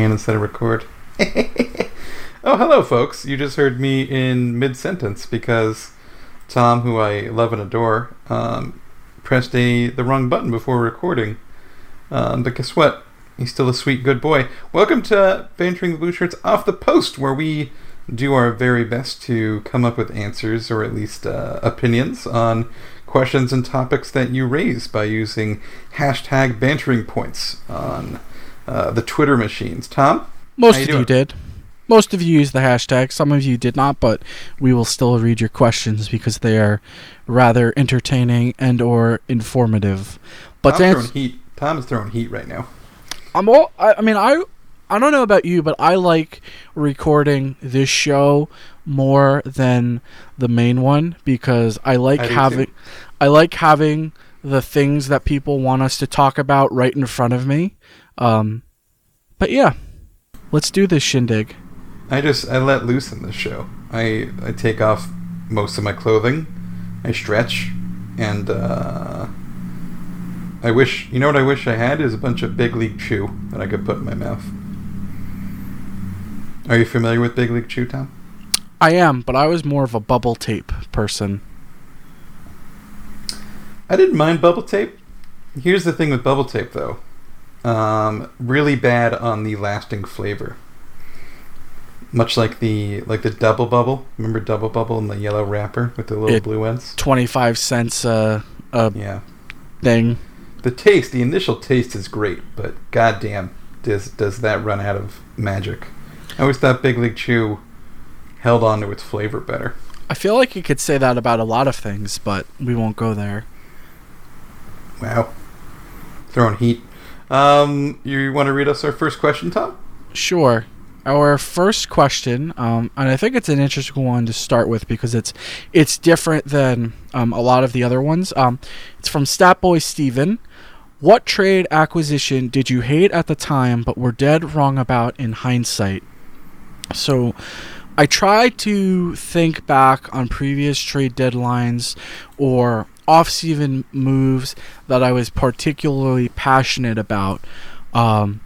And instead of record. oh, hello, folks. You just heard me in mid sentence because Tom, who I love and adore, um, pressed a the wrong button before recording. Um, but guess what? He's still a sweet, good boy. Welcome to Bantering the Blue Shirts Off the Post, where we do our very best to come up with answers or at least uh, opinions on questions and topics that you raise by using hashtag bantering points on uh, the Twitter machines. Tom? Most you of you did. Most of you used the hashtag. Some of you did not, but we will still read your questions because they are rather entertaining and or informative. But Tom's throwing heat. Tom is throwing heat right now. I'm all. I, I mean, I. I don't know about you, but I like recording this show more than the main one because I like I having. too. I like having the things that people want us to talk about right in front of me. Um, but yeah, let's do this shindig. I just I let loose in this show. I I take off most of my clothing. I stretch, and uh, I wish you know what I wish I had is a bunch of Big League Chew that I could put in my mouth. Are you familiar with Big League Chew, Tom? I am, but I was more of a bubble tape person. I didn't mind bubble tape. Here's the thing with bubble tape, though. Um, really bad on the lasting flavor. Much like the like the double bubble. Remember double bubble in the yellow wrapper with the little It- blue ends? Twenty five cents uh, a Yeah. thing. The taste, the initial taste is great, but goddamn, does does that run out of magic? I always thought Big League Chew held on to its flavor better. I feel like you could say that about a lot of things, but we won't go there. Wow. Throwing heat. Um, you want to read us our first question, Tom? Sure. Our first question, um, and I think it's an interesting one to start with because it's it's different than um, a lot of the other ones. Um, it's from Statboy Steven. What trade acquisition did you hate at the time but were dead wrong about in hindsight? So I try to think back on previous trade deadlines or off-season moves that I was particularly passionate about. Um,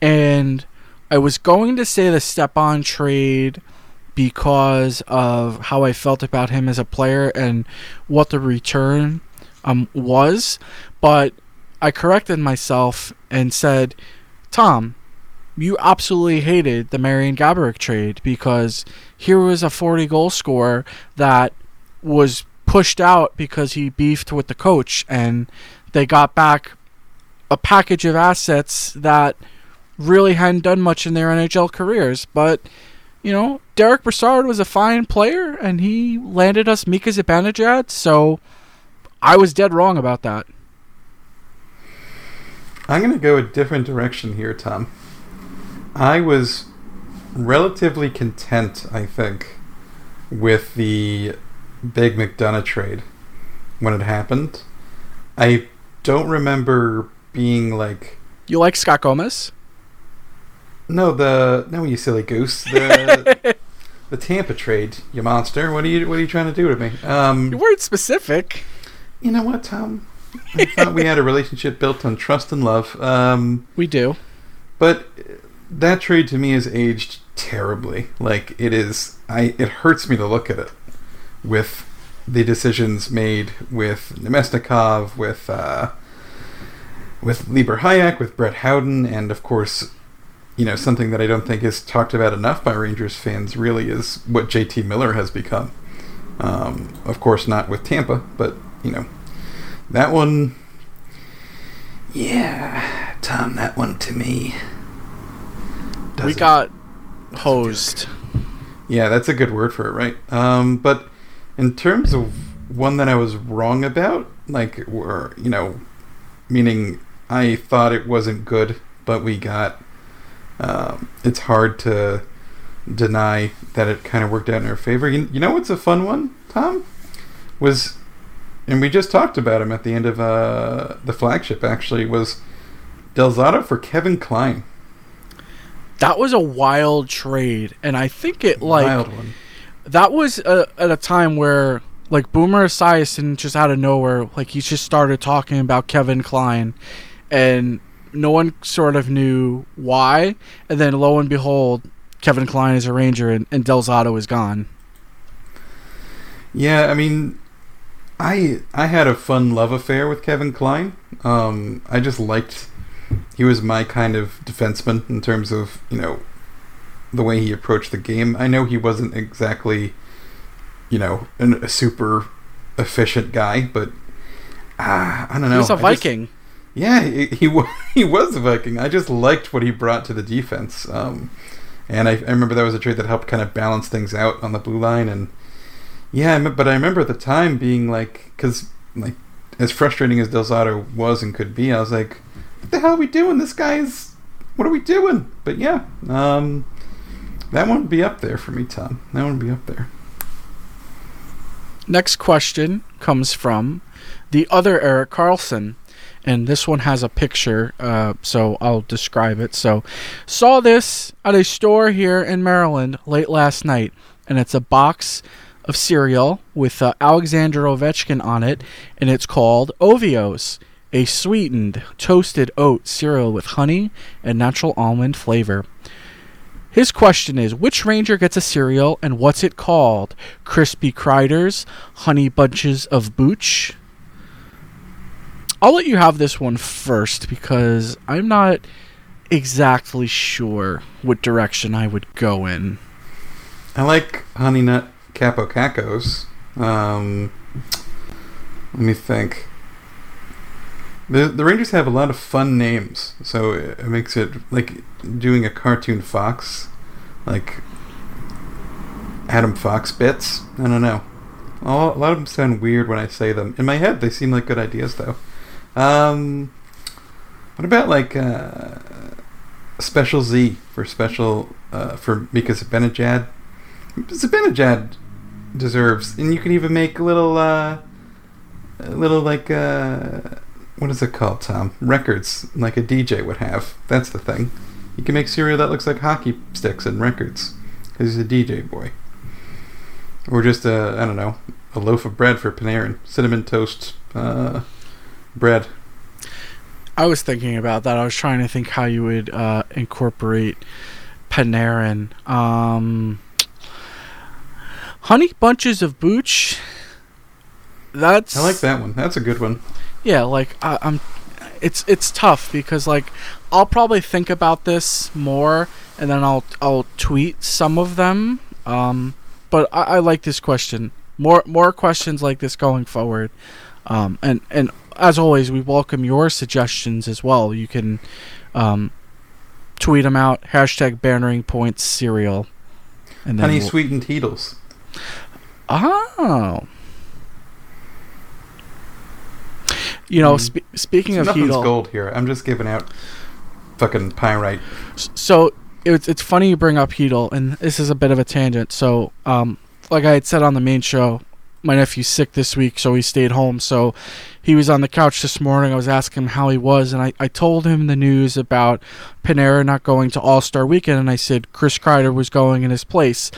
and I was going to say the Stepan trade because of how I felt about him as a player and what the return um, was, but I corrected myself and said, Tom, you absolutely hated the Marian Gaborik trade because here was a 40 goal scorer that was pushed out because he beefed with the coach and they got back a package of assets that really hadn't done much in their NHL careers. But, you know, Derek Brassard was a fine player and he landed us Mika Zibanejad, so I was dead wrong about that. I'm going to go a different direction here, Tom. I was relatively content, I think, with the Big McDonagh trade when it happened. I don't remember being like, You like Scott Gomez? no, the no, you silly goose, the the Tampa trade, you monster. What are you what are you trying to do to me? Um, You weren't specific. you know what, Tom? I thought we had a relationship built on trust and love. Um, We do. But that trade to me has aged terribly. Like it is, I it hurts me to look at it with the decisions made with Namestnikov, with uh, with Libor Hajek, with Brett Howden, and of course, you know something that I don't think is talked about enough by Rangers fans. Really, is what JT Miller has become. Um, of course, not with Tampa, but you know that one. Yeah, Tom, that one to me. we got hosed. Yeah, that's a good word for it, right? Um, but in terms of one that I was wrong about, like, or you know, meaning I thought it wasn't good, but we got um, it's hard to deny that it kind of worked out in our favor. You, you know what's a fun one, Tom? Was, and we just talked about him at the end of uh, the flagship. Actually, was Del Zotto for Kevin Klein. That was a wild trade, and I think it like Wild one. That was uh at a time where like Boomer Esiason just out of nowhere, like he just started talking about Kevin Klein, and no one sort of knew why. And then lo and behold, Kevin Klein is a Ranger, and, and Del Zotto is gone. Yeah, I mean, I I had a fun love affair with Kevin Klein. Um, I just liked he was my kind of defenseman in terms of you know the way he approached the game. I know he wasn't exactly you know an, a super efficient guy, but uh, I don't know. He's a I just- Viking. yeah, he he, he was a Viking. I just liked what he brought to the defense. Um, and I, I remember that was a trade that helped kind of balance things out on the blue line. And yeah, but I remember at the time being like, because like as frustrating as Del Zotto was and could be, I was like, what the hell are we doing? This guy's, what are we doing? But yeah, um, that would be up there for me, Tom. That would be up there. Next question comes from the other Eric Carlson. And this one has a picture, uh, so I'll describe it. So, saw this at a store here in Maryland late last night, and it's a box of cereal with uh, Alexander Ovechkin on it, and it's called Ovios, a sweetened toasted oat cereal with honey and natural almond flavor. His question is which ranger gets a cereal and what's it called? Crispy Criders, Honey Bunches of Booch? I'll let you have this one first because I'm not exactly sure what direction I would go in. I like Honey Nut Capo Cacos. Um, let me think. The the Rangers have a lot of fun names, so it makes it like doing a cartoon Fox, like Adam Fox bits. I don't know. All, a lot of them sound weird when I say them. In my head, they seem like good ideas, though. Um, what about like uh, Special Z for special uh, for Mika Zibanejad? Zibanejad deserves, and you can even make little, uh, a little like uh, what is it called, Tom? Records, like a DJ would have. That's the thing. You can make cereal that looks like hockey sticks and records, because he's a DJ boy. Or just a, I don't know, a loaf of bread for Panarin, cinnamon toast uh, bread. I was thinking about that. I was trying to think how you would uh, incorporate Panarin. Um, honey bunches of booch. That's I like that one. That's a good one. Yeah, like I, I'm. It's it's tough because like I'll probably think about this more and then I'll I'll tweet some of them. Um, but I, I like this question. More more questions like this going forward. Um, and and as always, we welcome your suggestions as well. You can um, tweet them out. Hashtag bantering points cereal. And then Honey we'll- sweetened Heedles. Oh. You know, Mm. spe- speaking So of nothing's gold here. I'm just giving out fucking pyrite. So it's it's funny you bring up Heedle, and this is a bit of a tangent. So, um, like I had said on the main show, my nephew's sick this week, so he stayed home. So he was on the couch this morning. I was asking him how he was, and I, I told him the news about Panarin not going to All Star Weekend, and I said Chris Kreider was going in his place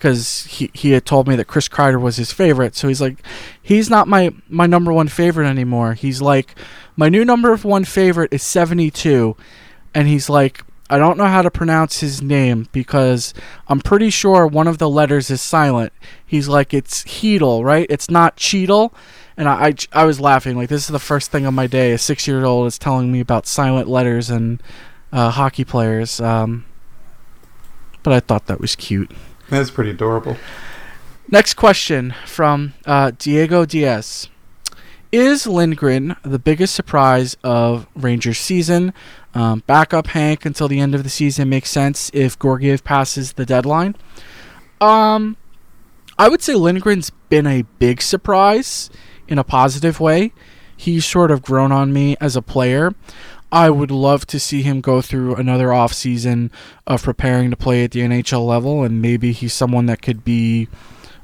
because he, he had told me that Chris Kreider was his favorite. So he's like, he's not my, my number one favorite anymore. He's like, my new number one favorite is 72. And he's like, I don't know how to pronounce his name because I'm pretty sure one of the letters is silent. He's like, it's Heedle, right? It's not Cheetle. And I, I, I was laughing. Like, this is the first thing of my day. A six year old is telling me about silent letters and uh, hockey players. Um, but I thought that was cute. That's pretty adorable. Next question from uh, Diego Diaz. Is Lindgren the biggest surprise of Rangers season? Um, backup Hank until the end of the season makes sense if Georgiev passes the deadline. Um, I would say Lindgren's been a big surprise in a positive way. He's sort of grown on me as a player. I would love to see him go through another off season of preparing to play at the NHL level, and maybe he's someone that could be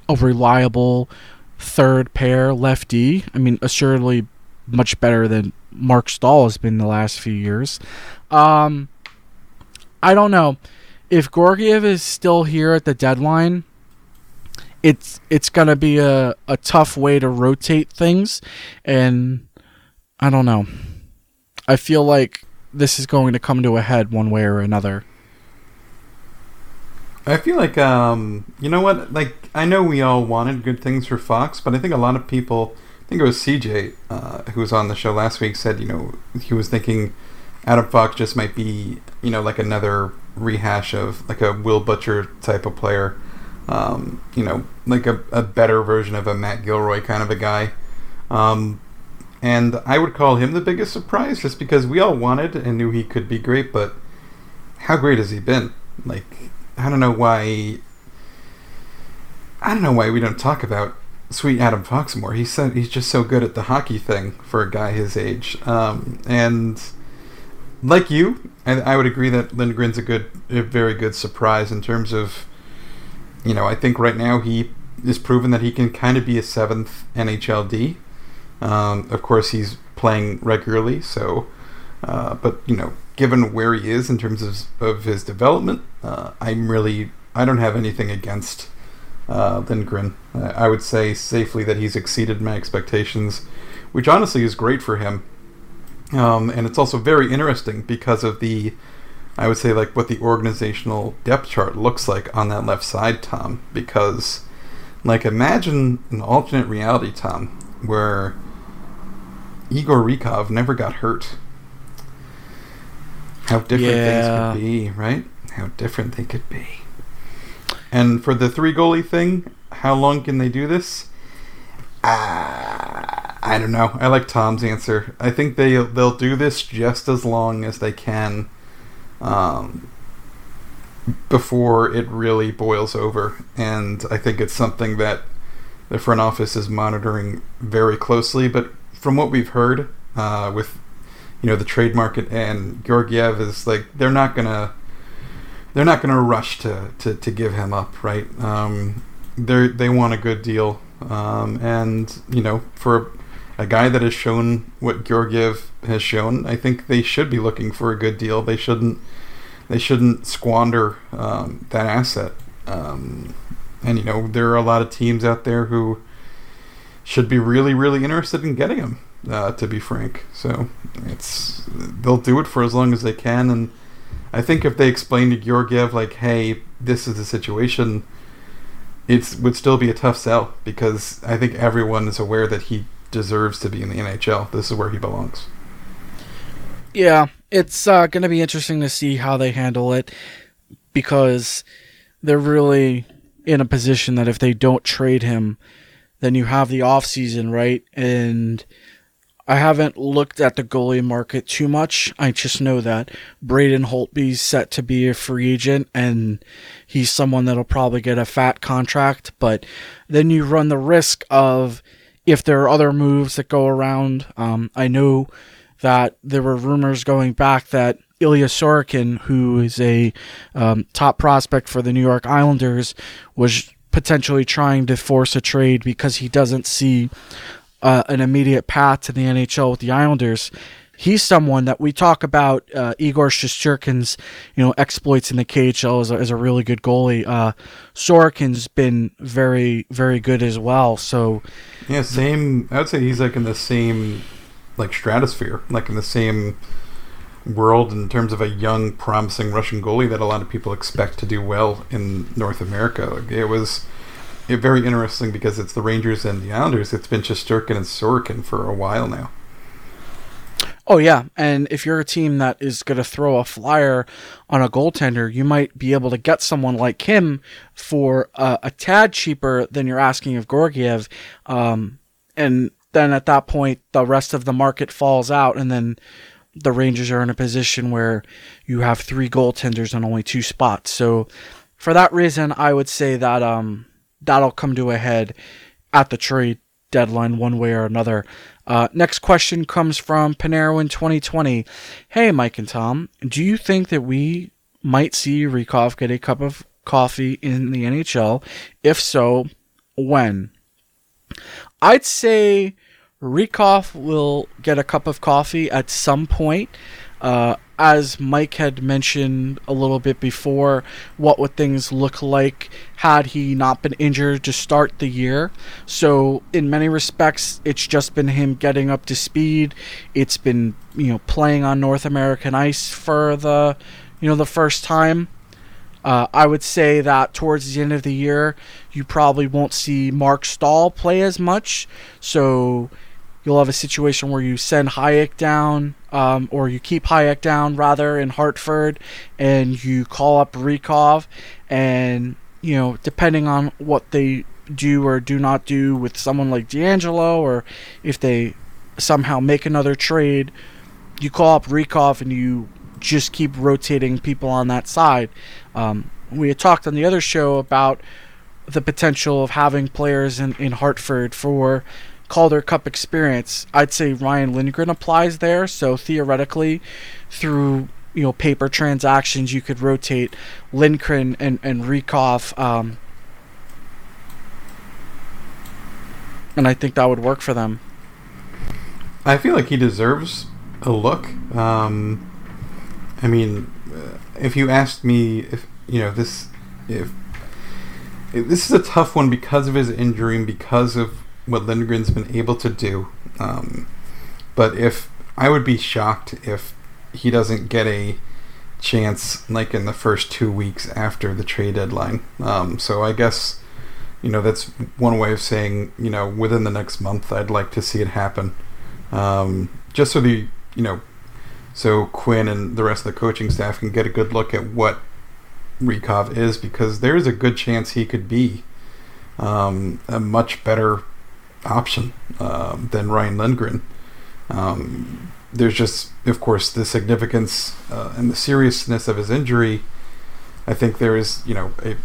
a reliable third pair lefty. I mean, assuredly much better than Marc Staal has been the last few years. Um, I don't know if Georgiev is still here at the deadline. It's it's gonna be a, a tough way to rotate things, and I don't know. I feel like this is going to come to a head one way or another. I feel like, um, you know what? Like, I know we all wanted good things for Fox, but I think a lot of people, I think it was CJ uh, who was on the show last week, said, you know, he was thinking Adam Fox just might be, you know, like another rehash of like a Will Butcher type of player. Um, you know, like a, a better version of a Matt Gilroy kind of a guy. Um, and I would call him the biggest surprise just because we all wanted and knew he could be great, but how great has he been? Like, I don't know why. I don't know why we don't talk about sweet Adam Fox more. He's so, he's just so good at the hockey thing for a guy his age. Um, and like you, I, I would agree that Lindgren's a good, a very good surprise in terms of, you know, I think right now he is proven that he can kind of be a seventh NHLD. Um, of course, he's playing regularly, so, uh, but you know, given where he is in terms of, of his development, uh, I'm really I don't have anything against uh, Lindgren. I would say safely that he's exceeded my expectations, which honestly is great for him. Um, and it's also very interesting because of the, I would say like what the organizational depth chart looks like on that left side, Tom. Because, like, imagine an alternate reality, Tom, where Igor Rykov never got hurt how different Yeah. things could be, right? How different they could be. And for the three goalie thing, how long can they do this? Uh, I don't know. I like Tom's answer. I think they they'll do this just as long as they can, um, before it really boils over. And I think it's something that the front office is monitoring very closely. But from what we've heard, uh, with you know the trade market and Georgiev is like they're not gonna they're not gonna rush to to, to give him up, right? Um, they they want a good deal, um, and you know for a guy that has shown what Georgiev has shown, I think they should be looking for a good deal. They shouldn't they shouldn't squander um, that asset. Um, and you know there are a lot of teams out there who should be really really interested in getting him. Uh, to be frank, so it's they'll do it for as long as they can, and I think if they explain to Georgiev like, "Hey, this is the situation," it would still be a tough sell because I think everyone is aware that he deserves to be in the NHL. This is where he belongs. Yeah, it's uh, going to be interesting to see how they handle it because they're really in a position that if they don't trade him, then you have the off season, right? And I haven't looked at the goalie market too much. I just know that Braden Holtby's set to be a free agent and he's someone that'll probably get a fat contract, but then you run the risk of if there are other moves that go around. Um, I know that there were rumors going back that Ilya Sorokin, who is a um, top prospect for the New York Islanders, was potentially trying to force a trade because he doesn't see uh, an immediate path to the NHL with the Islanders. He's someone that we talk about. Uh, Igor Shesterkin's, you know, exploits in the KHL as a, a really good goalie. Uh, Sorokin's been very, very good as well. So, Yeah, same. I would say he's like in the same like stratosphere, like in the same world in terms of a young, promising Russian goalie that a lot of people expect to do well in North America. Like, it was it, very interesting because it's the Rangers and the Islanders. It's been Shesterkin and Sorokin for a while now. Oh yeah, and if you're a team that is going to throw a flyer on a goaltender, you might be able to get someone like him for uh, a tad cheaper than you're asking of Georgiev, um, and then at that point the rest of the market falls out, and then the Rangers are in a position where you have three goaltenders on only two spots. So for that reason, I would say that um, that'll come to a head at the trade deadline one way or another. Uh, next question comes from Panero in 2020. Hey, Mike and Tom, do you think that we might see Rykov get a cup of coffee in the NHL? If so, when? I'd say Rykov will get a cup of coffee at some point. Uh, as Mike had mentioned a little bit before, what would things look like had he not been injured to start the year? So, in many respects, it's just been him getting up to speed. It's been, you know, playing on North American ice for the, you know, the first time. Uh, I would say that towards the end of the year, you probably won't see Marc Staal play as much. So you'll have a situation where you send Hajek down, um, or you keep Hajek down rather in Hartford, and you call up Rykov, and you know depending on what they do or do not do with someone like DeAngelo, or if they somehow make another trade, you call up Rykov and you just keep rotating people on that side. Um, we had talked on the other show about the potential of having players in, in Hartford for Calder Cup experience. I'd say Ryan Lindgren applies there. So theoretically, through you know paper transactions, you could rotate Lindgren and and Rykov, um, and I think that would work for them. I feel like he deserves a look. Um, I mean, uh, if you asked me if you know this, if, if this is a tough one because of his injury and because of what Lindgren's been able to do. Um, but if I would be shocked if he doesn't get a chance like in the first two weeks after the trade deadline. Um, so I guess you know that's one way of saying you know within the next month I'd like to see it happen. Um, just so the you know so Quinn and the rest of the coaching staff can get a good look at what Rykov is because there is a good chance he could be um, a much better option uh, than Ryan Lindgren. Um, there's just, of course, the significance uh, and the seriousness of his injury. I think there is, you know, a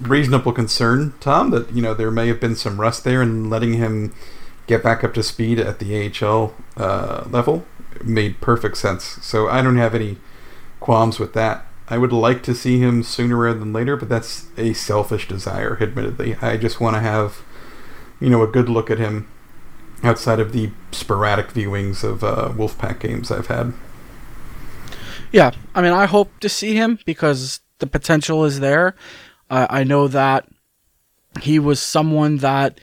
reasonable concern, Tom, that you know there may have been some rust there, and letting him get back up to speed at the AHL uh, level made perfect sense. So I don't have any qualms with that. I would like to see him sooner rather than later, but that's a selfish desire, admittedly. I just want to have, you know, a good look at him outside of the sporadic viewings of uh, Wolfpack games I've had. Yeah, I mean, I hope to see him because the potential is there. Uh, I know that he was someone that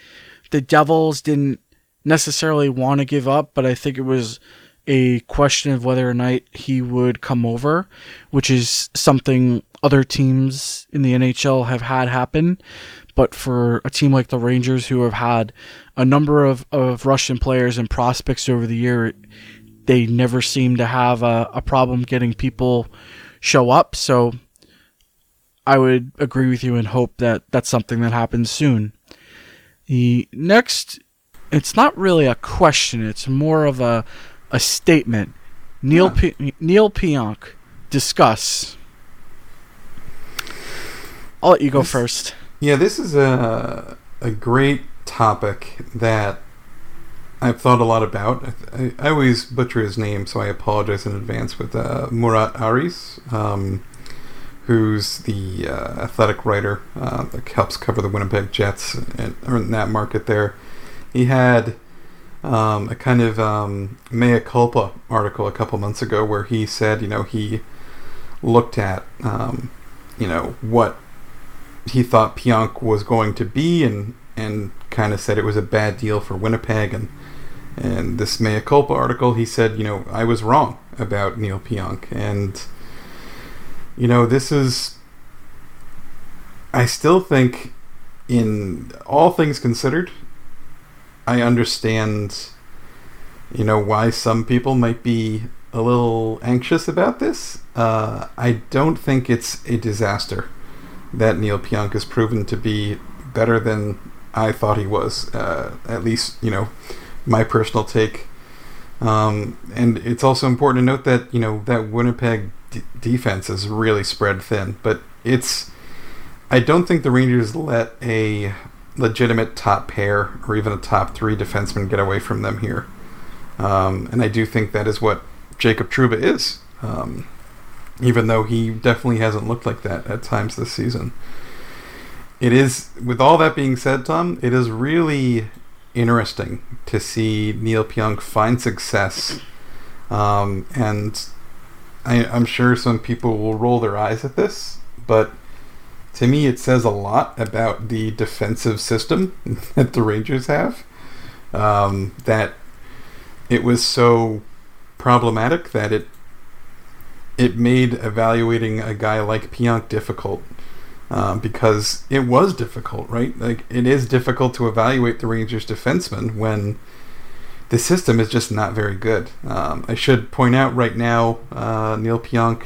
the Devils didn't necessarily want to give up, but I think it was a question of whether or not he would come over, which is something other teams in the NHL have had happen. But for a team like the Rangers, who have had a number of, of Russian players and prospects over the year, they never seem to have a, a problem getting people show up. So I would agree with you and hope that that's something that happens soon. The next, it's not really a question, it's more of a, a statement. Neil, P- Neil Pionk, discuss. I'll let you go This- first. Yeah, this is a a great topic that I've thought a lot about. I, I always butcher his name, so I apologize in advance. With uh, Murat Ates, um, who's the uh, athletic writer uh, that helps cover the Winnipeg Jets and in that market there. He had um, a kind of um, mea culpa article a couple months ago where he said, you know, he looked at, um, you know, what he thought Pionk was going to be and and kind of said it was a bad deal for Winnipeg and and this mea culpa article he said you know I was wrong about Neil Pionk. And you know this is I still think in all things considered I understand you know why some people might be a little anxious about this. Uh, I don't think it's a disaster that Neil Pionk has proven to be better than I thought he was. Uh, at least, you know, my personal take. Um, and it's also important to note that you know that Winnipeg d- defense is really spread thin, but it's. I don't think the Rangers let a legitimate top pair or even a top three defenseman get away from them here. Um, and I do think that is what Jacob Trouba is, um, even though he definitely hasn't looked like that at times this season. It is, with all that being said, Tom, it is really interesting to see Neil Pionk find success. Um, and I, I'm sure some people will roll their eyes at this, but to me, it says a lot about the defensive system that the Rangers have. Um, that it was so problematic that it it made evaluating a guy like Pionk difficult. Um, because it was difficult, right? Like it is difficult to evaluate the Rangers defensemen when the system is just not very good. Um, I should point out right now, uh, Neil Pionk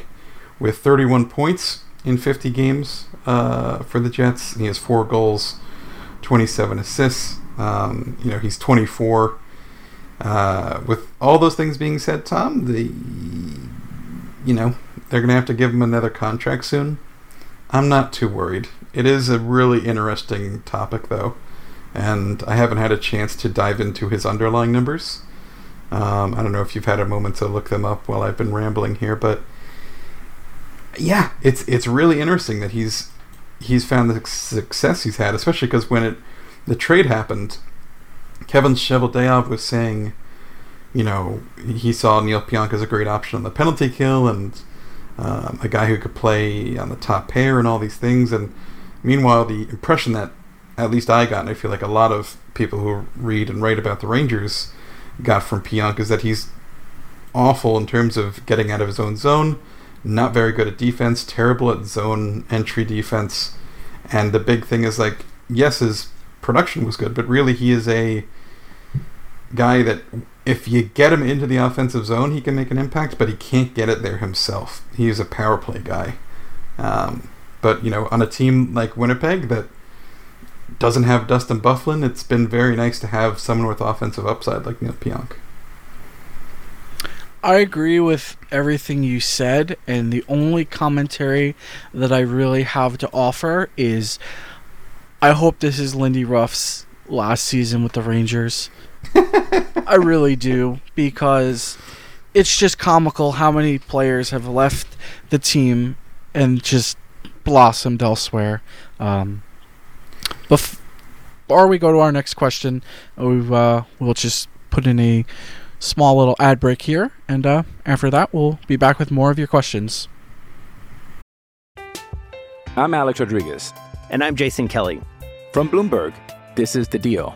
with 31 points in 50 games uh, for the Jets. He has four goals, 27 assists. Um, you know, he's 24. Uh, with all those things being said, Tom, the you know they're gonna have to give him another contract soon. I'm not too worried. It is a really interesting topic, though, and I haven't had a chance to dive into his underlying numbers. Um, I don't know if you've had a moment to look them up while I've been rambling here, but yeah, it's it's really interesting that he's he's found the success he's had, especially because when it the trade happened, Kevin Cheveldayoff was saying, you know, he saw Neil Pionk as a great option on the penalty kill and um, a guy who could play on the top pair and all these things. And meanwhile, the impression that at least I got, and I feel like a lot of people who read and write about the Rangers got from Pionk, is that he's awful in terms of getting out of his own zone, not very good at defense, terrible at zone entry defense. And the big thing is like, yes, his production was good, but really he is a guy that if you get him into the offensive zone, he can make an impact, but he can't get it there himself. He is a power play guy. Um, but, you know, on a team like Winnipeg that doesn't have Dustin Byfuglien, it's been very nice to have someone with offensive upside like Neil Pionk. I agree with everything you said, and the only commentary that I really have to offer is I hope this is Lindy Ruff's last season with the Rangers. I really do because it's just comical how many players have left the team and just blossomed elsewhere. Um, before we go to our next question, we uh, we'll just put in a small little ad break here, and uh, after that, we'll be back with more of your questions. I'm Alex Rodriguez. And I'm Jason Kelly. From Bloomberg, this is The Deal.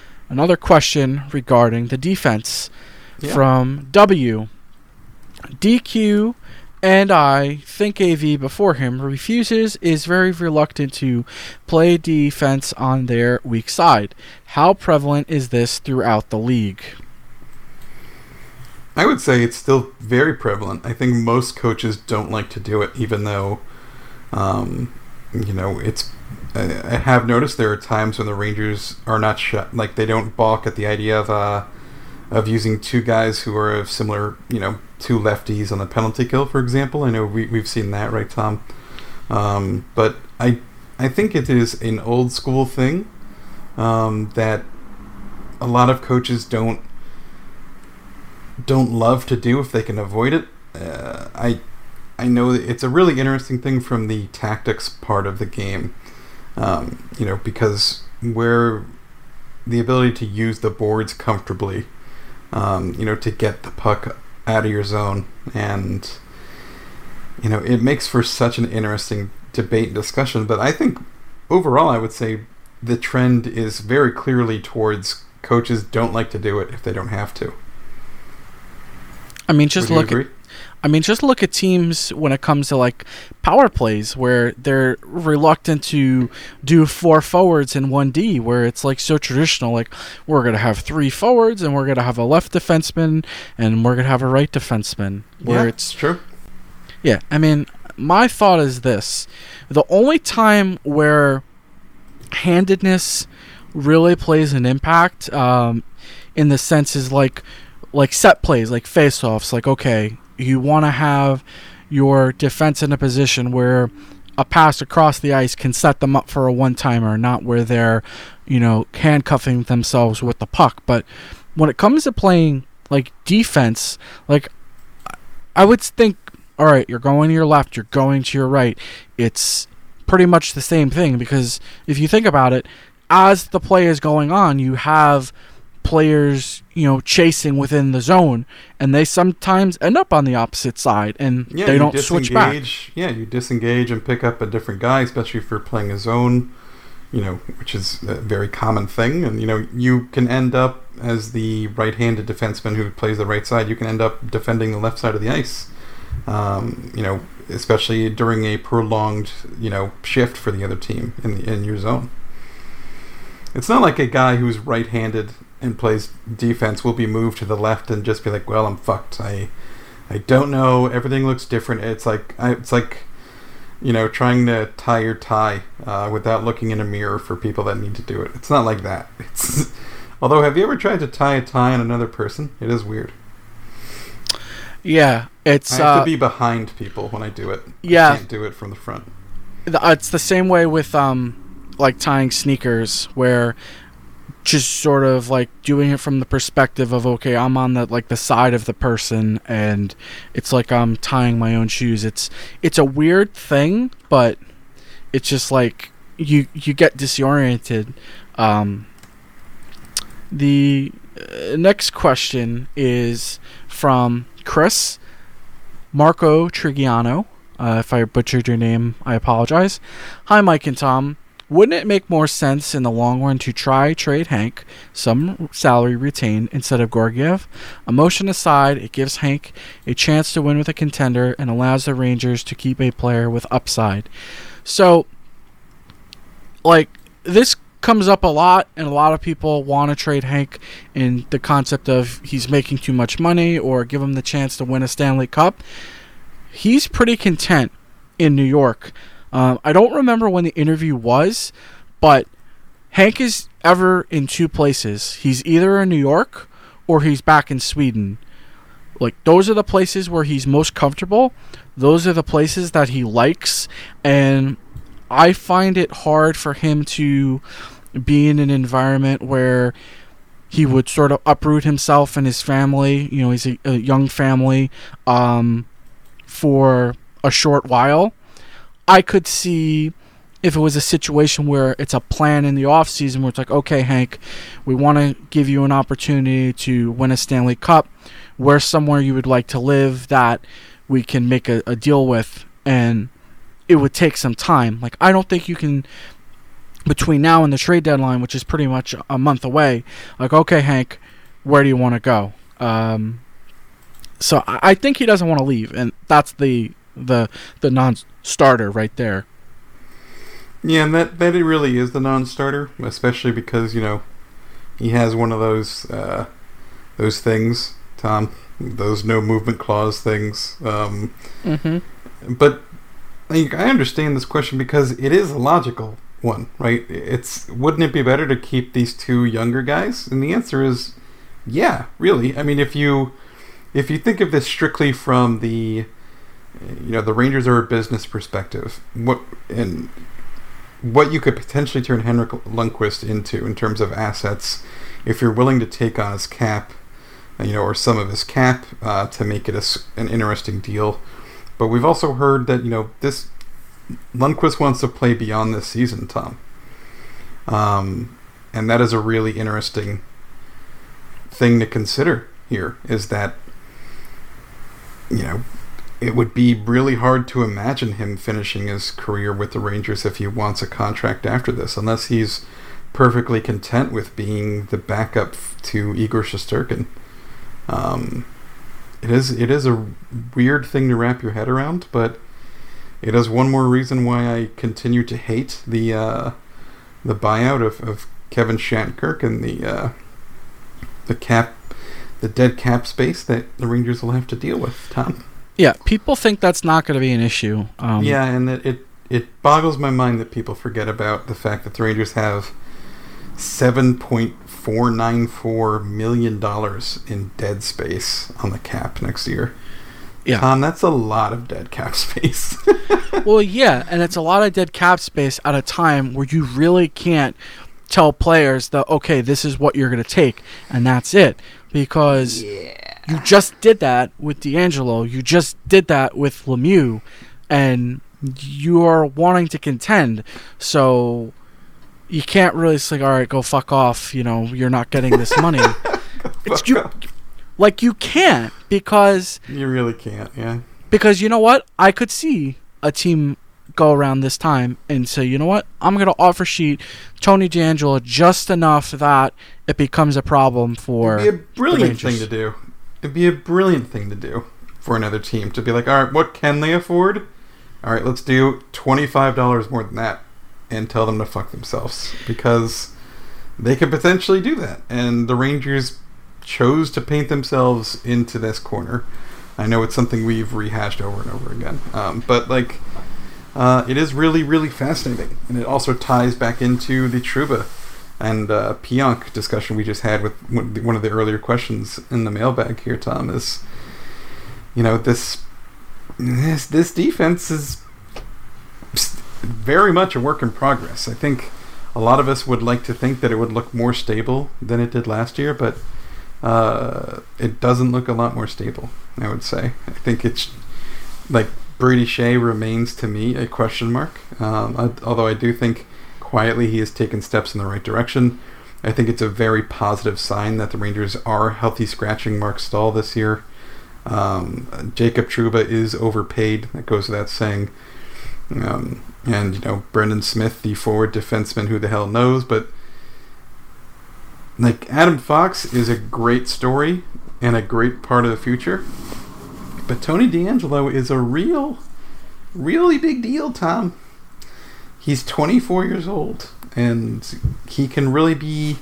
Another question regarding the defense Yeah. from W. DQ and I think AV before him refuses is very reluctant to play defense on their weak side. How prevalent is this throughout the league? I would say it's still very prevalent. I think most coaches don't like to do it, even though, um, you know, it's. I, have noticed there are times when the Rangers are not shut, like they don't balk at the idea of uh, of using two guys who are of similar, you know, two lefties on the penalty kill, for example. I know we we've seen that, right, Tom? Um, but I I think it is an old school thing um, that a lot of coaches don't don't love to do if they can avoid it. Uh, I I know it's a really interesting thing from the tactics part of the game. Um, you know, because where the ability to use the boards comfortably, um, you know, to get the puck out of your zone, and you know, it makes for such an interesting debate and discussion. But I think overall, I would say the trend is very clearly towards coaches don't like to do it if they don't have to. I mean, just Would look at. I mean, just look at teams when it comes to like power plays where they're reluctant to do four forwards and one D, where it's like so traditional. Like we're gonna have three forwards and we're gonna have a left defenseman and we're gonna have a right defenseman. Where yeah, it's true. yeah, I mean, my thought is this: the only time where handedness really plays an impact, um, in the sense is like like set plays, like face-offs. Like okay, you want to have your defense in a position where a pass across the ice can set them up for a one-timer, not where they're, you know, handcuffing themselves with the puck. But when it comes to playing like defense, like I would think, all right, you're going to your left, you're going to your right. It's pretty much the same thing because if you think about it, as the play is going on, you have players, you know, chasing within the zone, and they sometimes end up on the opposite side, and Yeah, they don't switch back. Yeah, you disengage and pick up a different guy, especially if you're playing a zone, you know, which is a very common thing. And, you know, you can end up as the right handed defenseman who plays the right side, you can end up defending the left side of the ice. Um, you know, especially during a prolonged, you know, shift for the other team in, the, in your zone. It's not like a guy who's right handed and plays defense will be moved to the left and just be like, well, I'm fucked. I. I don't know. Everything looks different. It's like I, it's like you know trying to tie your tie uh, without looking in a mirror for people that need to do it. It's not like that. It's although have you ever tried to tie a tie on another person? It is weird. Yeah, it's I have uh, to be behind people when I do it. Yeah. I can't do it from the front. uh, it's the same way with um like tying sneakers where just sort of like doing it from the perspective of okay i'm on the like the side of the person and it's like i'm tying my own shoes it's it's a weird thing but it's just like you you get disoriented um the uh, next question is from chris marco trigiano uh, if I butchered your name, I apologize. Hi, Mike and Tom. Wouldn't it make more sense in the long run to try trade Hank, some salary retained instead of Georgiev? Emotion aside, it gives Hank a chance to win with a contender and allows the Rangers to keep a player with upside. So, like, this comes up a lot, and a lot of people want to trade Hank in the concept of he's making too much money or give him the chance to win a Stanley Cup he's pretty content in New York. Um, I don't remember when the interview was, but Hank is ever in two places. He's either in New York or he's back in Sweden. Like those are the places where he's most comfortable. Those are the places that he likes, and I find it hard for him to be in an environment where he would sort of uproot himself and his family. You know, he's a, a young family. Um, for a short while. I could see if it was a situation where it's a plan in the off season where it's like, okay, Hank, we want to give you an opportunity to win a Stanley Cup. Where somewhere you would like to live that we can make a, a deal with? And it would take some time. Like, I don't think you can, between now and the trade deadline, which is pretty much a month away, like, okay, Hank, where do you want to go? Um, so I I think he doesn't want to leave, and that's the the the non-starter right there. Yeah, and that that it really is the non-starter, especially because you know he has one of those uh, those things, Tom, those no movement clause things. Um, Mm-hmm. but like, I understand this question because it is a logical one, right? It's wouldn't it be better to keep these two younger guys? And the answer is, yeah, really. I mean, if you if you think of this strictly from the you know the Rangers are a business perspective, what and what you could potentially turn Henrik Lundqvist into in terms of assets, if you're willing to take on his cap, you know, or some of his cap uh, to make it a an interesting deal. But we've also heard that you know this Lundqvist wants to play beyond this season, Tom. Um, and that is a really interesting thing to consider here. Is that you know it would be really hard to imagine him finishing his career with the Rangers if he wants a contract after this, unless he's perfectly content with being the backup to Igor Shesterkin. Um, it is it is a weird thing to wrap your head around, but it is one more reason why I continue to hate the uh, the buyout of, of Kevin Shattenkirk and the uh, the cap the dead cap space that the Rangers will have to deal with. Tom. Yeah, people think that's not going to be an issue. Um, yeah, and it, it it boggles my mind that people forget about the fact that the Rangers have seven point four nine four million dollars in dead space on the cap next year. Yeah. Tom, that's a lot of dead cap space. well, yeah, and it's a lot of dead cap space at a time where you really can't tell players that okay, this is what you're going to take, and that's it, because you just did that with DeAngelo, you just did that with Lemieux, and you are wanting to contend, so you can't really say, all right, go fuck off. You know, you're not getting this money. it's you, like you can't because you really can't. Yeah. Because you know what, I could see a team go around this time and say, you know what, I'm gonna offer sheet Tony DeAngelo just enough that it becomes a problem for. It'd be a brilliant thing to do. It'd be a brilliant thing to do for another team to be like, all right, what can they afford? All right, let's do twenty five dollars more than that and tell them to fuck themselves because they could potentially do that. And the Rangers chose to paint themselves into this corner. I know it's something we've rehashed over and over again, um, but like, uh, it is really, really fascinating, and it also ties back into the Trouba and uh, Pionk discussion we just had with one of the earlier questions in the mailbag here. Tom is, you know, this this this defense is very much a work in progress. I think a lot of us would like to think that it would look more stable than it did last year, but uh, it doesn't look a lot more stable. I would say. I think it's like Brady Skjei remains to me a question mark. Um, I, although I do think quietly he has taken steps in the right direction. I think it's a very positive sign that the Rangers are healthy scratching Marc Staal this year. Um, Jacob Trouba is overpaid. That goes without saying. Um, and you know Brendan Smith, the forward defenseman, who the hell knows? But like Adam Fox is a great story and a great part of the future. But Tony DeAngelo is a real, really big deal, Tom. He's 24 years old, and he can really be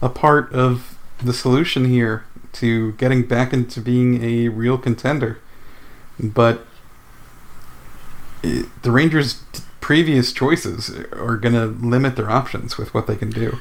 a part of the solution here to getting back into being a real contender. But it, the Rangers' previous choices are going to limit their options with what they can do.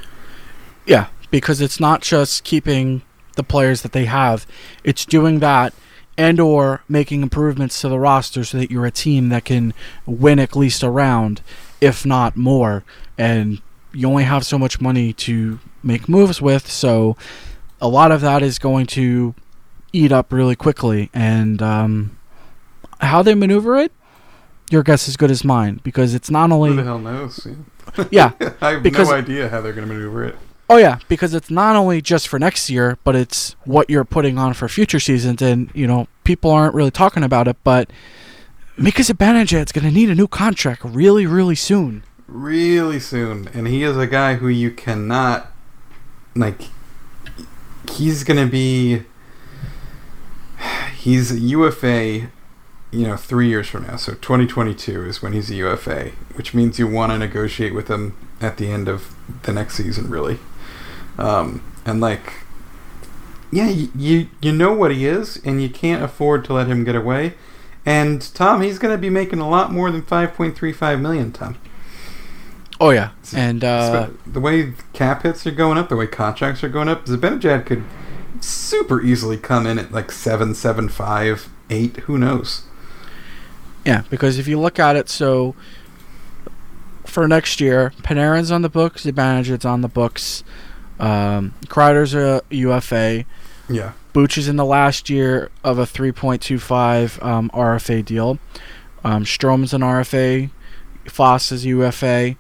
Yeah, because it's not just keeping the players that they have; it's doing that and or making improvements to the roster so that you're a team that can win at least a round, if not more. And you only have so much money to make moves with, so a lot of that is going to eat up really quickly. And um, how they maneuver it, your guess is good as mine because it's not only who the hell knows. Yeah, I have because, no idea how they're going to maneuver it. Oh yeah, because it's not only just for next year, but it's what you're putting on for future seasons, and you know people aren't really talking about it, but Mika Zibanejad's going to need a new contract really, really soon. Really soon, and he is a guy who you cannot like. He's going to be. He's a UFA you know, three years from now. So 2022 is when he's a UFA, which means you want to negotiate with him at the end of the next season, really. Um, and like, yeah, you you know what he is, and you can't afford to let him get away. And Tom, he's going to be making a lot more than 5.35 million, Tom. Oh yeah, and uh, the way cap hits are going up, the way contracts are going up, Zibanejad could super easily come in at like seven, seven, five, eight. Who knows? Yeah, because if you look at it, so for next year, Panarin's on the books, Zibanejad's on the books, um, Kreider's a UFA. Yeah. Booch is in the last year of a 3.25 um, RFA deal. Um, Strome's an RFA. Fast is UFA.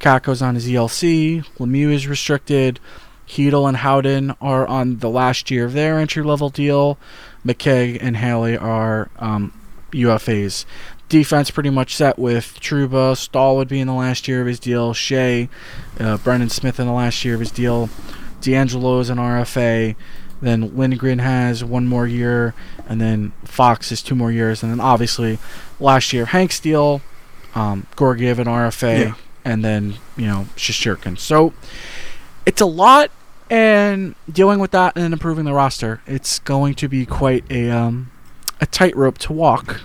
Kakko's on his ELC. Lemieux is restricted. Chytil and Howden are on the last year of their entry level deal. McKegg and Haley are um, UFAs. Defense pretty much set with Trouba. Staal would be in the last year of his deal. Skjei, uh, Brendan Smith in the last year of his deal. DeAngelo is an RFA. Then Lindgren has one more year, and then Fox is two more years, and then obviously last year Hank's deal, um, Georgiev an RFA, Yeah. and then you know Shesterkin. So it's a lot, and dealing with that and improving the roster, it's going to be quite a um, a tightrope to walk.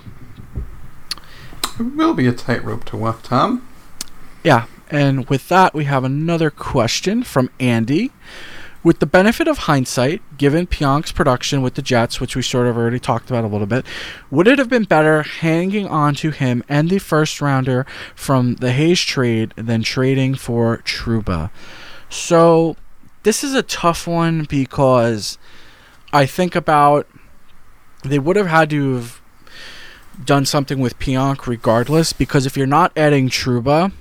It will be a tightrope to walk, Tom. Yeah, and with that, we have another question from Andy. With the benefit of hindsight, given Pionk's production with the Jets, which we sort of already talked about a little bit, would it have been better hanging on to him and the first rounder from the Hayes trade than trading for Trouba? So, this is a tough one because I think about they would have had to have done something with Pionk regardless because if you're not adding Trouba,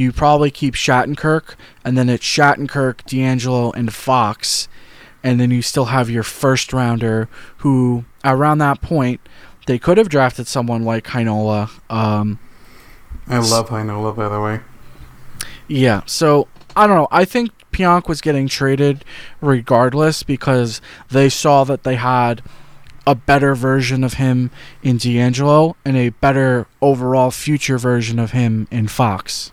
you probably keep Shattenkirk, and then it's Shattenkirk, DeAngelo, and Fox, and then you still have your first rounder, who around that point they could have drafted someone like Heinola. Um, I love Heinola, by the way. yeah, so I don't know. I think Pionk was getting traded regardless because they saw that they had a better version of him in DeAngelo and a better overall future version of him in Fox.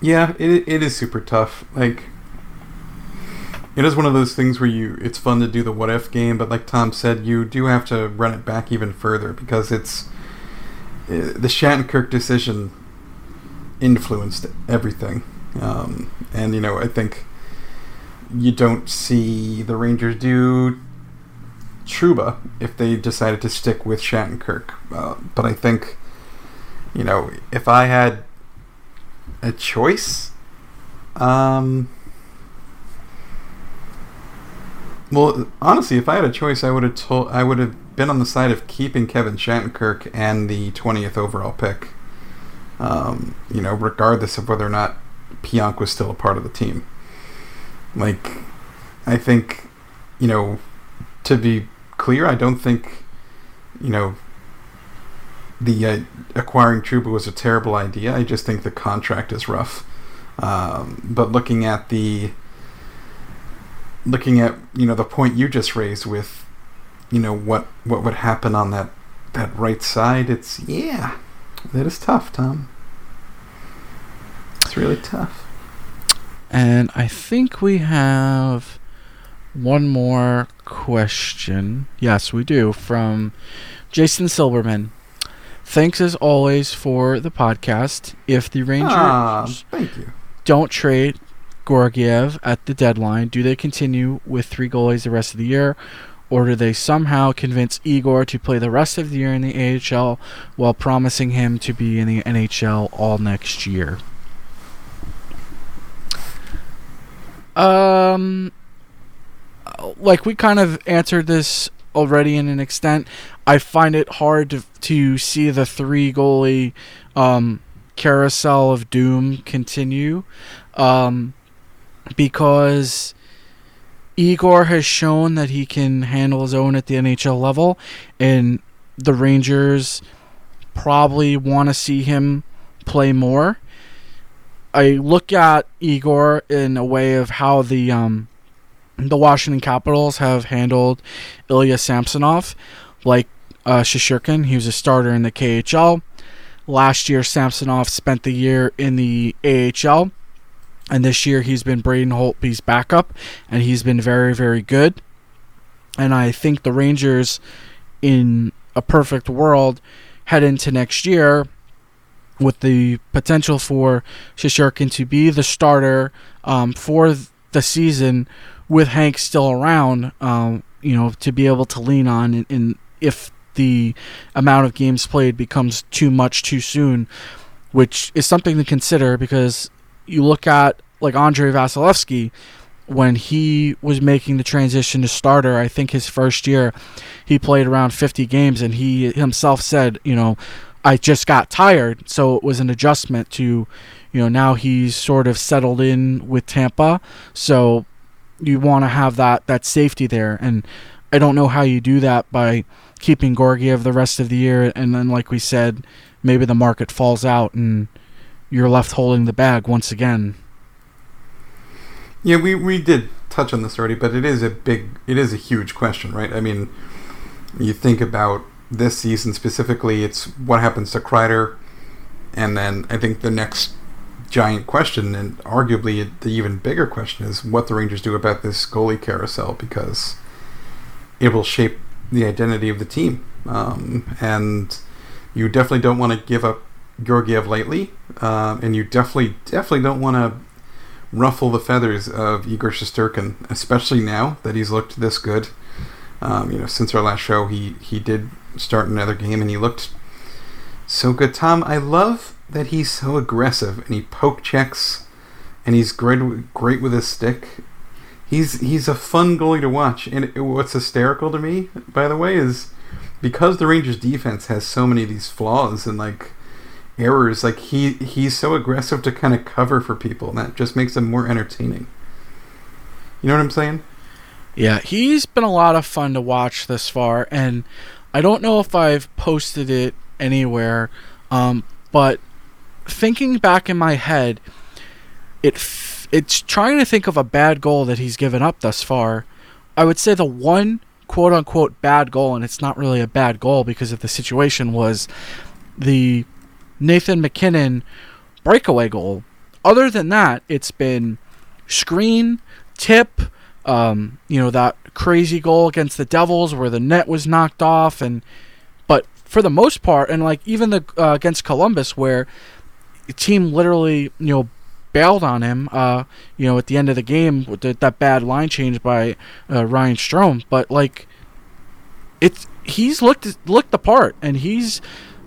Yeah, it it is super tough. Like it is one of those things where you it's fun to do the what if game, but like Tom said, you do have to run it back even further because it's uh, the Shattenkirk decision influenced everything. Um, and you know, I think you don't see the Rangers do Trouba if they decided to stick with Shattenkirk. Uh, but I think, you know, if I had a choice, um, well, honestly, if I had a choice, I would have told I would have been on the side of keeping Kevin Shattenkirk and the twentieth overall pick. Um, you know, regardless of whether or not Pionk was still a part of the team. Like, I think, you know, to be clear, I don't think, you know, the uh, acquiring Trouba was a terrible idea. I just think the contract is rough. Um, but looking at the looking at you know the point you just raised with you know what what would happen on that that right side, it's yeah, that is tough, Tom. It's really tough. And I think we have one more question. Yes, we do. From Jason Silverman. Thanks as always for the podcast. If the Rangers Ah, thank you. don't trade Georgiev at the deadline, do they continue with three goalies the rest of the year? Or do they somehow convince Igor to play the rest of the year in the AHL while promising him to be in the NHL all next year? Um, like we kind of answered this already in an extent. I find it hard to, to see the three goalie um, carousel of doom continue um, because Igor has shown that he can handle his own at the NHL level, and the Rangers probably want to see him play more. I look at Igor in a way of how the um, the Washington Capitals have handled Ilya Samsonov, like uh, Shesterkin. He was a starter in the KHL. Last year, Samsonov spent the year in the AHL, and this year he's been Braden Holtby's backup, and he's been very, very good. And I think the Rangers, in a perfect world, head into next year with the potential for Shesterkin to be the starter um, for the season with Hank still around, um, you know, to be able to lean on in, in if the amount of games played becomes too much too soon, which is something to consider because you look at like Andrei Vasilevskiy when he was making the transition to starter, I think his first year he played around 50 games and he himself said, you know, I just got tired, so it was an adjustment to, you know, now he's sort of settled in with Tampa, so you want to have that that safety there, and I don't know how you do that by keeping Georgiev the rest of the year, and then like we said, maybe the market falls out and you're left holding the bag once again. Yeah, we, we did touch on this already, but it is a big, it is a huge question, right? I mean, you think about this season specifically, it's what happens to Kreider, and then I think the next giant question, and arguably the even bigger question, is what the Rangers do about this goalie carousel because it will shape the identity of the team. Um, and you definitely don't want to give up Georgiev lightly, uh, and you definitely definitely don't want to ruffle the feathers of Igor Shesterkin, especially now that he's looked this good. Um, you know, since our last show, he he did start another game and he looked so good. Tom, I love that he's so aggressive and he poke checks and he's great great with his stick. He's he's a fun goalie to watch. And what's hysterical to me, by the way, is because the Rangers defense has so many of these flaws and like errors, like he he's so aggressive to kind of cover for people, and that just makes him more entertaining. You know what I'm saying? Yeah, he's been a lot of fun to watch this far, and I don't know if I've posted it anywhere, um, but thinking back in my head, it f- it's trying to think of a bad goal that he's given up thus far. I would say the one quote unquote bad goal, and it's not really a bad goal because of the situation, was the Nathan MacKinnon breakaway goal. Other than that, it's been screen, tip, um, you know, that crazy goal against the Devils where the net was knocked off, and but for the most part, and like even the uh, against Columbus where team literally, you know, bailed on him, uh, you know, at the end of the game with the, that bad line change by uh, Ryan Strome. But like, it's he's looked looked the part, and he's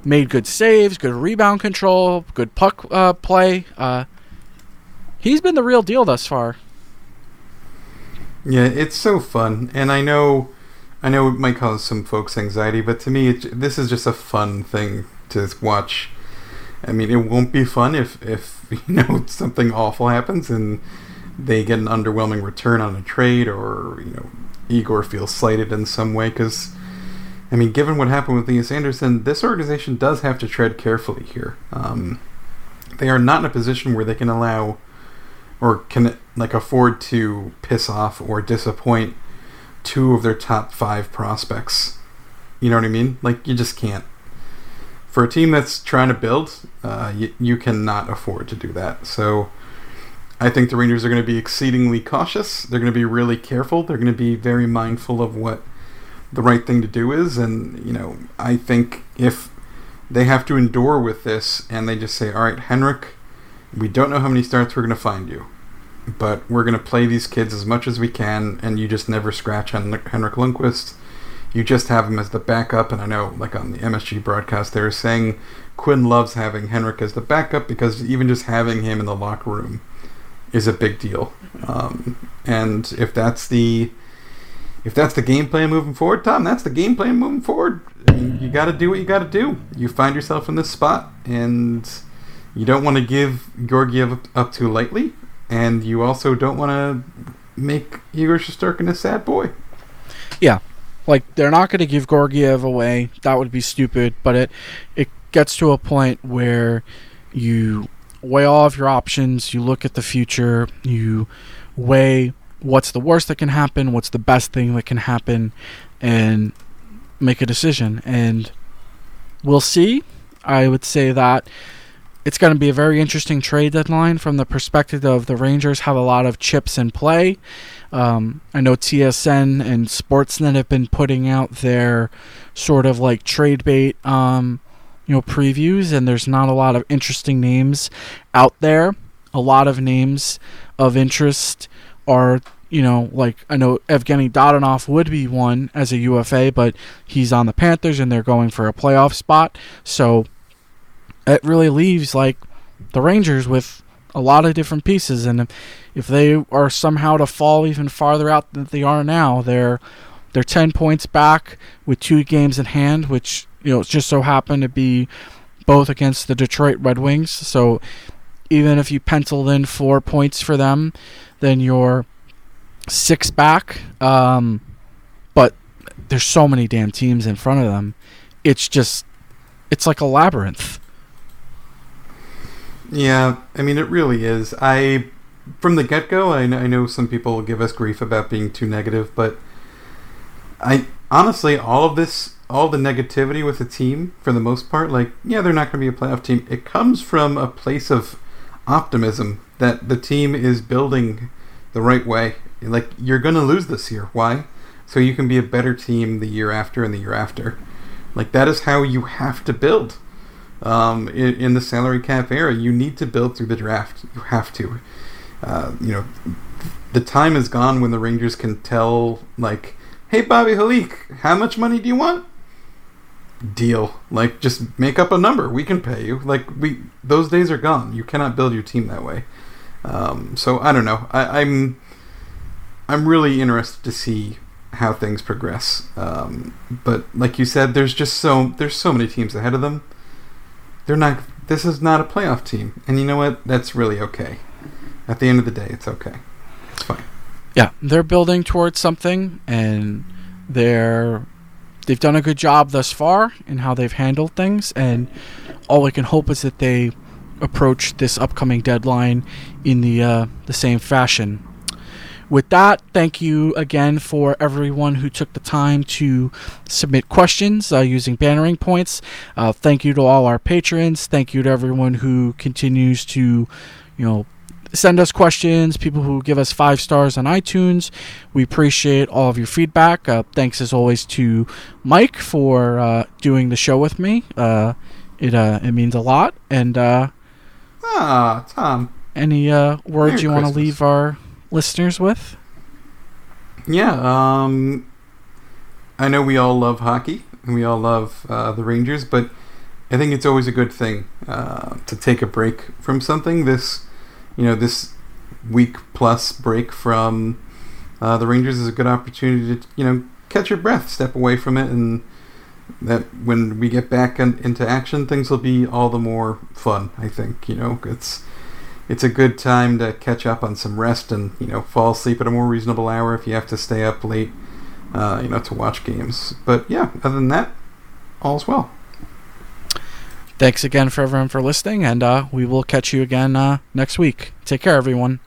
made good saves, good rebound control, good puck uh, play. Uh, he's been the real deal thus far. Yeah, it's so fun, and I know, I know it might cause some folks anxiety, but to me, it, this is just a fun thing to watch. I mean, it won't be fun if if you know something awful happens and they get an underwhelming return on a trade, or you know, Igor feels slighted in some way because I mean, given what happened with Lias Andersson, this organization does have to tread carefully here. Um, they are not in a position where they can allow or can like afford to piss off or disappoint two of their top five prospects. You know what I mean? Like you just can't. For a team that's trying to build, uh, you, you cannot afford to do that. So I think the Rangers are going to be exceedingly cautious. They're going to be really careful. They're going to be very mindful of what the right thing to do is. And, you know, I think if they have to endure with this and they just say, all right, Henrik, we don't know how many starts we're going to find you, but we're going to play these kids as much as we can, and you just never scratch on Henrik Lundqvist. You just have him as the backup, and I know, like on the MSG broadcast, they were saying Quinn loves having Henrik as the backup because even just having him in the locker room is a big deal. Um, and if that's the if that's the game plan moving forward, Tom, that's the game plan moving forward. You got to do what you got to do. You find yourself in this spot, and you don't want to give Georgiev up too lightly, and you also don't want to make Igor Shesterkin a sad boy. Yeah, like they're not going to give Georgiev away. That would be stupid. But it it gets to a point where you weigh all of your options. You look at the future. You weigh what's the worst that can happen, what's the best thing that can happen, and make a decision. And we'll see. I would say that it's going to be a very interesting trade deadline from the perspective of the Rangers have a lot of chips in play. Um, I know TSN and Sportsnet have been putting out their sort of like trade bait, um, you know, previews, and there's not a lot of interesting names out there. A lot of names of interest are you know, like I know Evgeny Dadonov would be one as a UFA, but he's on the Panthers and they're going for a playoff spot. So it really leaves like the Rangers with a lot of different pieces, and if, they are somehow to fall even farther out than they are now, they're they're ten points back with two games in hand, which you know just so happen to be both against the Detroit Red Wings. So even if you penciled in four points for them, then you're six back. Um, but there's so many damn teams in front of them. It's just, it's like a labyrinth. Yeah, I mean, it really is. I, from the get go, I, I know some people give us grief about being too negative, but I honestly, all of this, all the negativity with the team, for the most part, like, yeah, they're not going to be a playoff team. It comes from a place of optimism that the team is building the right way. Like, you're going to lose this year. Why? So you can be a better team the year after and the year after. Like, that is how you have to build um, in, in, the salary cap era. You need to build through the draft. You have to. Uh, you know, the time is gone when the Rangers can tell, like, hey, Bobby Holik, how much money do you want? Deal. Like, just make up a number. We can pay you. Like, we those days are gone. You cannot build your team that way. Um, so I don't know. I, I'm I'm really interested to see how things progress. Um, but like you said, there's just so there's so many teams ahead of them they're not. This is not a playoff team, and you know what? That's really okay. At the end of the day, it's okay. It's fine. Yeah, they're building towards something, and they're they've done a good job thus far in how they've handled things, and all we can hope is that they approach this upcoming deadline in the uh, the same fashion with that, thank you again for everyone who took the time to submit questions uh, using bantering points. Uh, thank you to all our patrons. Thank you to everyone who continues to, you know, send us questions, people who give us five stars on iTunes. We appreciate all of your feedback. Uh, thanks as always to Mike for uh, doing the show with me. Uh, it uh, it means a lot. And ah, Tom, any words Merry you want to leave our listeners with? Yeah, um, I know we all love hockey and we all love uh, the Rangers, but I think it's always a good thing uh, to take a break from something. This, you know, this week plus break from uh, the Rangers is a good opportunity to, you know, catch your breath, step away from it, and that when we get back in, into action, things will be all the more fun. I think you know it's it's a good time to catch up on some rest and you know fall asleep at a more reasonable hour if you have to stay up late, uh, you know, to watch games. But yeah, other than that, all's well. Thanks again for everyone for listening, and uh, we will catch you again uh, next week. Take care, everyone.